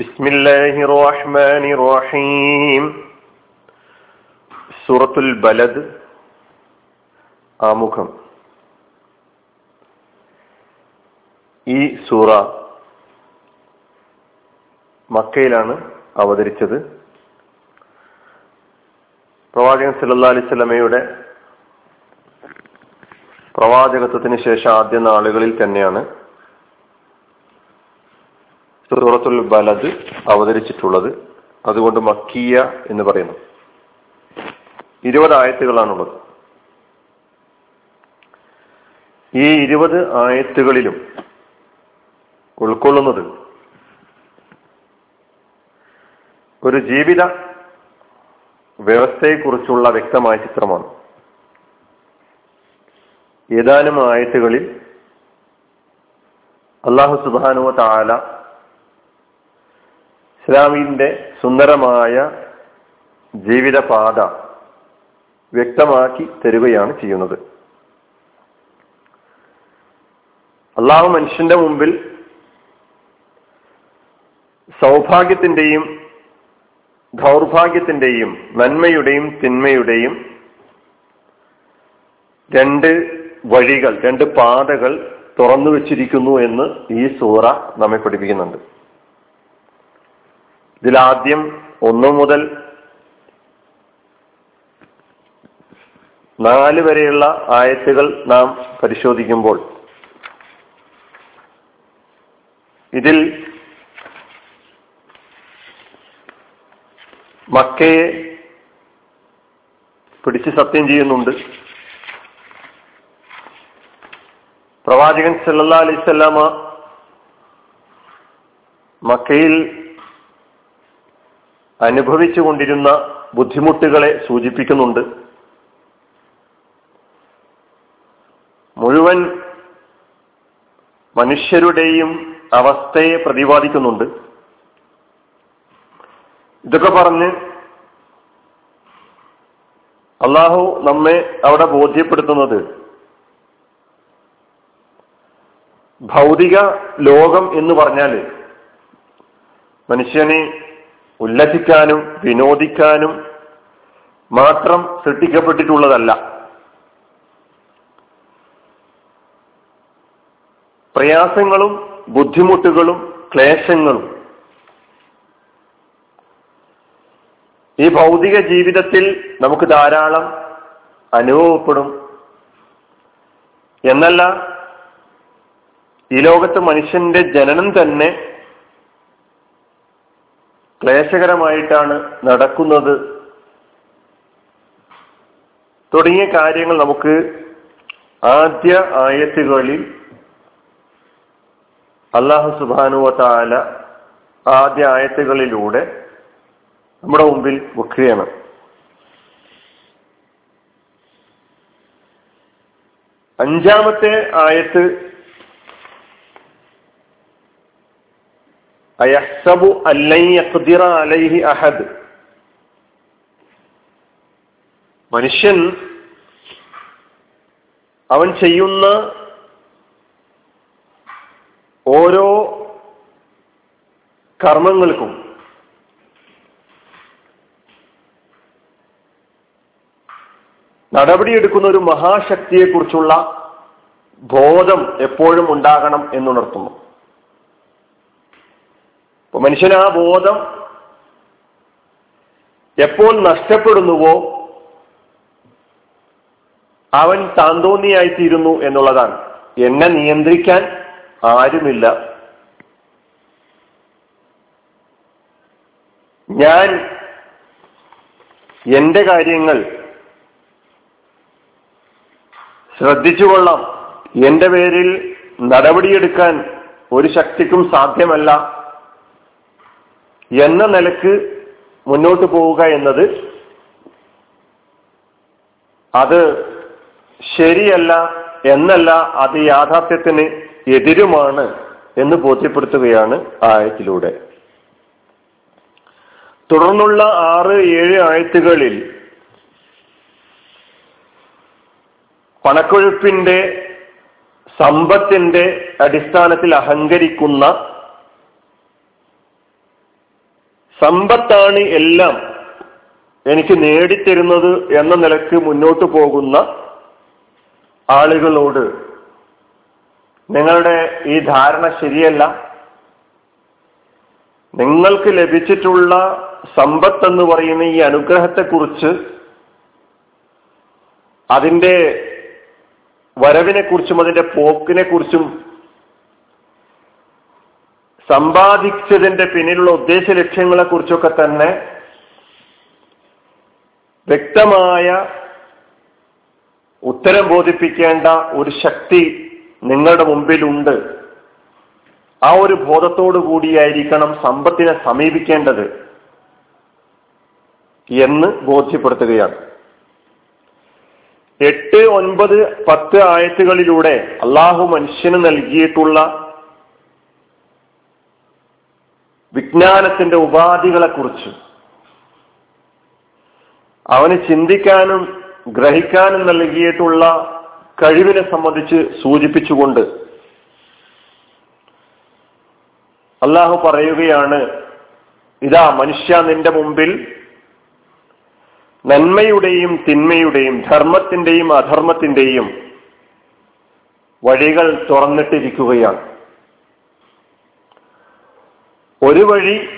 ബിസ്മില്ലാഹി റഹ്മാനി റഹീം സൂറത്തുൽ ബലദ് ആമുഖം. ഈ സൂറ മക്കയിലാണ് അവതരിച്ചത്. പ്രവാചകൻ സല്ലാ അലിസ്ലമയുടെ പ്രവാചകത്വത്തിന് ശേഷം ആദ്യ നാളുകളിൽ തന്നെയാണ് സൂറത്തുൽ ബലദ് അവതരിച്ചിട്ടുള്ളത് അതുകൊണ്ട് മക്കിയ എന്ന് പറയുന്നു. ഇരുപത് ആയത്തുകളാണുള്ളത്. ഈ ഇരുപത് ആയത്തുകളിലും ഉൾക്കൊള്ളുന്നത് ഒരു ജീവിത വ്യവസ്ഥയെക്കുറിച്ചുള്ള വ്യക്തമായ ചിത്രമാണ്. ഏതാനും ആയത്തുകളിൽ അള്ളാഹു സുബാനുവ താല ഇസ്ലാമിന്റെ സുന്ദരമായ ജീവിതപാത വ്യക്തമാക്കി തരികയാണ് ചെയ്യുന്നത്. അള്ളാഹു മനുഷ്യന്റെ മുമ്പിൽ സൗഭാഗ്യത്തിന്റെയും ദൗർഭാഗ്യത്തിന്റെയും നന്മയുടെയും തിന്മയുടെയും രണ്ട് വഴികൾ രണ്ട് പാതകൾ തുറന്നു വെച്ചിരിക്കുന്നു എന്ന് ഈ സൂറ നമ്മെ പഠിപ്പിക്കുന്നുണ്ട്. ഇതിലാദ്യം ഒന്നു മുതൽ നാല് വരെയുള്ള ആയത്തുകൾ നാം പരിശോധിക്കുമ്പോൾ ഇതിൽ മക്കയെ പിടിച്ച് സത്യം ചെയ്യുന്നുണ്ട്. പ്രവാചകൻ സല്ലാ അലൈവല്ലാമ മക്കയിൽ അനുഭവിച്ചു കൊണ്ടിരുന്ന ബുദ്ധിമുട്ടുകളെ സൂചിപ്പിക്കുന്നുണ്ട്. മുഴുവൻ മനുഷ്യരുടെയും അവസ്ഥയെ പ്രതിപാദിക്കുന്നുണ്ട്. ഇതൊക്കെ പറഞ്ഞ് അള്ളാഹു നമ്മെ അവിടെ ബോധ്യപ്പെടുത്തുന്നത് ഭൗതിക ലോകം എന്ന് പറഞ്ഞാൽ മനുഷ്യനെ ഉല്ലസിക്കാനും വിനോദിക്കാനും മാത്രം സൃഷ്ടിക്കപ്പെട്ടിട്ടുള്ളതല്ല. പ്രയാസങ്ങളും ബുദ്ധിമുട്ടുകളും ക്ലേശങ്ങളും ഈ ഭൗതിക ജീവിതത്തിൽ നമുക്ക് ധാരാളം അനുഭവപ്പെടും. എന്നല്ല ഈ ലോകത്ത് മനുഷ്യന്റെ ജനനം തന്നെ ക്ലേശകരമായിട്ടാണ് നടക്കുന്നത്. തുടങ്ങിയ കാര്യങ്ങൾ നമുക്ക് ആദ്യ ആയത്തുകളിൽ അള്ളാഹു സുബാനുവ താല ആദ്യ ആയത്തുകളിലൂടെ നമ്മുടെ മുമ്പിൽ വെക്കുകയാണ്. അഞ്ചാമത്തെ ആയത്ത് അലൈഹി അഹദ്. മനുഷ്യൻ അവൻ ചെയ്യുന്ന ഓരോ കർമ്മങ്ങൾക്കും നടപടിയെടുക്കുന്ന ഒരു മഹാശക്തിയെക്കുറിച്ചുള്ള ബോധം എപ്പോഴും ഉണ്ടാകണം എന്നുണർത്തുന്നു. മനുഷ്യന് ആ ബോധം എപ്പോൾ നഷ്ടപ്പെടുന്നുവോ അവൻ താന്തോന്നിയായിത്തീരുന്നു എന്നുള്ളതാണ്. എന്നെ നിയന്ത്രിക്കാൻ ആരുമില്ല. ഞാൻ എന്റെ കാര്യങ്ങൾ ശ്രദ്ധിച്ചുകൊള്ളാം. എന്റെ പേരിൽ നടപടിയെടുക്കാൻ ഒരു ശക്തിക്കും സാധ്യമല്ല. എന്ന നിലയ്ക്ക് മുന്നോട്ട് പോവുക എന്നത് അത് ശരിയല്ല എന്നല്ല അത് യാഥാർത്ഥ്യത്തിന് എതിരുമാണ് എന്ന് ബോധ്യപ്പെടുത്തുകയാണ് ആയത്തിലൂടെ. തുടർന്നുള്ള ആറ് ഏഴ് ആയത്തുകളിൽ പണക്കൊഴുപ്പിന്റെ സമ്പത്തിന്റെ അടിസ്ഥാനത്തിൽ അഹങ്കരിക്കുന്ന സമ്പത്താണ് എല്ലാം എനിക്ക് നേടിത്തരുന്നത് എന്ന നിലയ്ക്ക് മുന്നോട്ട് പോകുന്ന ആളുകളോട് നിങ്ങളുടെ ഈ ധാരണ ശരിയല്ല? നിങ്ങൾക്ക് ലഭിച്ചിട്ടുള്ള സമ്പത്ത് എന്ന് പറയുന്ന ഈ അനുഗ്രഹത്തെക്കുറിച്ച് അതിന്റെ വരവിനെ കുറിച്ചും അതിന്റെ പോക്കിനെ കുറിച്ചും സമ്പാദിച്ചതിന്റെ പിന്നിലുള്ള ഉദ്ദേശ ലക്ഷ്യങ്ങളെ കുറിച്ചൊക്കെ തന്നെ വ്യക്തമായ ഉത്തരം ബോധിപ്പിക്കേണ്ട ഒരു ശക്തി നിങ്ങളുടെ മുമ്പിലുണ്ട്. ആ ഒരു ബോധത്തോടു കൂടിയായിരിക്കണം സമ്പത്തിനെ സമീപിക്കേണ്ടത് എന്ന് ബോധ്യപ്പെടുത്തുകയാണ്. എട്ട് ഒൻപത് പത്ത് ആയത്തുകളിലൂടെ അള്ളാഹു മനുഷ്യന് നൽകിയിട്ടുള്ള വിജ്ഞാനത്തിന്റെ ഉപാധികളെ കുറിച്ച് അവന് ചിന്തിക്കാനും ഗ്രഹിക്കാനും നൽകിയിട്ടുള്ള കഴിവിനെ സംബന്ധിച്ച് സൂചിപ്പിച്ചുകൊണ്ട് അള്ളാഹു പറയുകയാണ് ഇതാ മനുഷ്യ നിന്റെ മുമ്പിൽ നന്മയുടെയും തിന്മയുടെയും ധർമ്മത്തിന്റെയും അധർമ്മത്തിന്റെയും വഴികൾ തുറന്നിട്ടിരിക്കുകയാണ്. ഒരു വഴി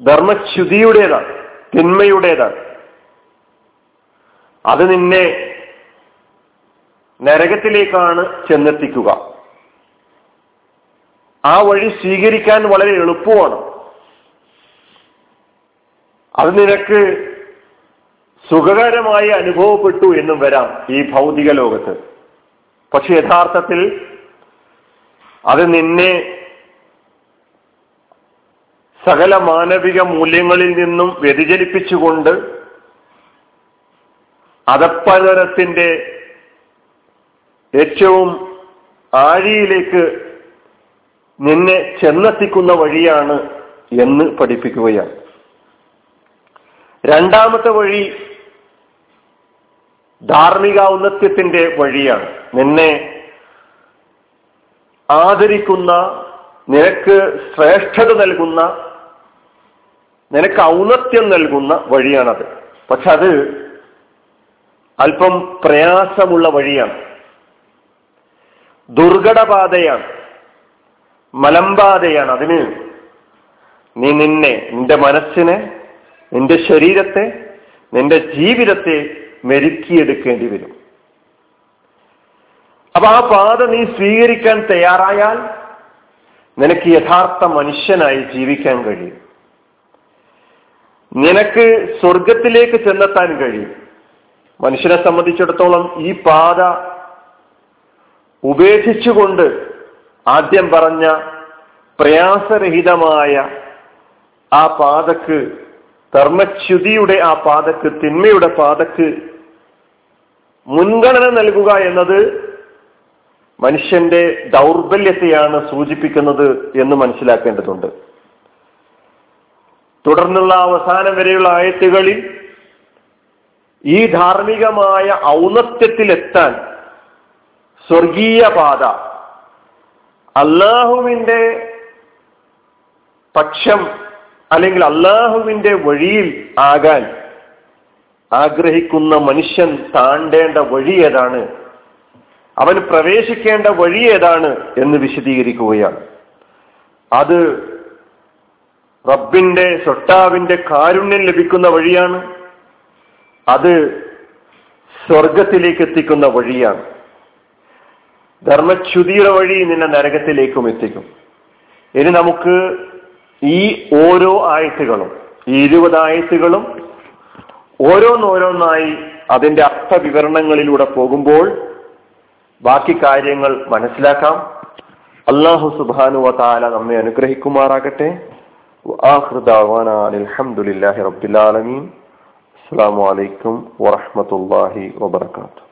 ധർമ്മച്യുതിയുടേതാണ് തിന്മയുടേതാണ്. അത് നിന്നെ നരകത്തിലേക്കാണ് ചെന്നെത്തിക്കുക. ആ വഴി സ്വീകരിക്കാൻ വളരെ എളുപ്പമാണ്. അത് നിനക്ക് സുഖകരമായി അനുഭവപ്പെട്ടു എന്നും വരാം ഈ ഭൗതിക ലോകത്ത്. പക്ഷെ യഥാർത്ഥത്തിൽ അത് നിന്നെ സകല മാനവിക മൂല്യങ്ങളിൽ നിന്നും വ്യതിചലിപ്പിച്ചുകൊണ്ട് അതപ്പതനത്തിന്റെ ഏറ്റവും ആഴിയിലേക്ക് നിന്നെ ചെന്നെത്തിക്കുന്ന വഴിയാണ് എന്ന് പഠിപ്പിക്കുകയാണ്. രണ്ടാമത്തെ വഴി ധാർമ്മിക ഔന്നത്യത്തിന്റെ വഴിയാണ്. നിന്നെ ആദരിക്കുന്ന നിനക്ക് ശ്രേഷ്ഠത നൽകുന്ന നിനക്ക് ഔന്നത്യം നൽകുന്ന വഴിയാണത്. പക്ഷെ അത് അല്പം പ്രയാസമുള്ള വഴിയാണ്. ദുർഘടപാതയാണ് മലമ്പാതയാണ്. അതിന് നീ നിന്നെ നിന്റെ മനസ്സിനെ നിന്റെ ശരീരത്തെ നിന്റെ ജീവിതത്തെ മെരുക്കിയെടുക്കേണ്ടി വരും. അപ്പൊ ആ പാത നീ സ്വീകരിക്കാൻ തയ്യാറായാൽ നിനക്ക് യഥാർത്ഥ മനുഷ്യനായി ജീവിക്കാൻ കഴിയും. നിനക്ക് സ്വർഗത്തിലേക്ക് ചെന്നെത്താൻ കഴിയും. മനുഷ്യനെ സംബന്ധിച്ചിടത്തോളം ഈ പാത ഉപേക്ഷിച്ചുകൊണ്ട് ആദ്യം പറഞ്ഞ പ്രയാസരഹിതമായ ആ പാതക്ക് ധർമ്മച്യുതിയുടെ ആ പാതക്ക് തിന്മയുടെ പാതക്ക് മുൻഗണന നൽകുക എന്നത് മനുഷ്യന്റെ ദൗർബല്യത്തെയാണ് സൂചിപ്പിക്കുന്നത് എന്ന് മനസ്സിലാക്കേണ്ടതുണ്ട്. തുടർന്നുള്ള അവസാനം വരെയുള്ള ആയത്തുകളിൽ ഈ ധാർമ്മികമായ ഔന്നത്യത്തിലെത്താൻ സ്വർഗീയ പാത അള്ളാഹുവിന്റെ പക്ഷം അല്ലെങ്കിൽ അള്ളാഹുവിന്റെ വഴിയിൽ ആകാൻ ആഗ്രഹിക്കുന്ന മനുഷ്യൻ താണ്ടേണ്ട വഴി ഏതാണ്? അവൻ പ്രവേശിക്കേണ്ട വഴി ഏതാണ് എന്ന് വിശദീകരിക്കുകയാണ്. അത് റബ്ബിന്റെ സൊട്ടാവിന്റെ കാരുണ്യം ലഭിക്കുന്ന വഴിയാണ്. അത് സ്വർഗത്തിലേക്ക് എത്തിക്കുന്ന വഴിയാണ്. ധർമ്മച്യുതിയുടെ വഴി നിന്നെ നരകത്തിലേക്കും എത്തിക്കും. ഇനി നമുക്ക് ഈ ഓരോ ആയത്തുകളും ഈ ഇരുപത് ആയത്തുകളും ഓരോന്നോരോന്നായി അതിന്റെ അർത്ഥവിവരണങ്ങളിലൂടെ പോകുമ്പോൾ ബാക്കി കാര്യങ്ങൾ മനസ്സിലാക്കാം. അള്ളാഹു സുബാനുവ താല നമ്മെ അനുഗ്രഹിക്കുമാറാകട്ടെ. അലഹമുല്ലാഹി السلام അസ്സാം വലൈക്കും വാഹമത്തല്ലാഹി വാബർക്കാത്തു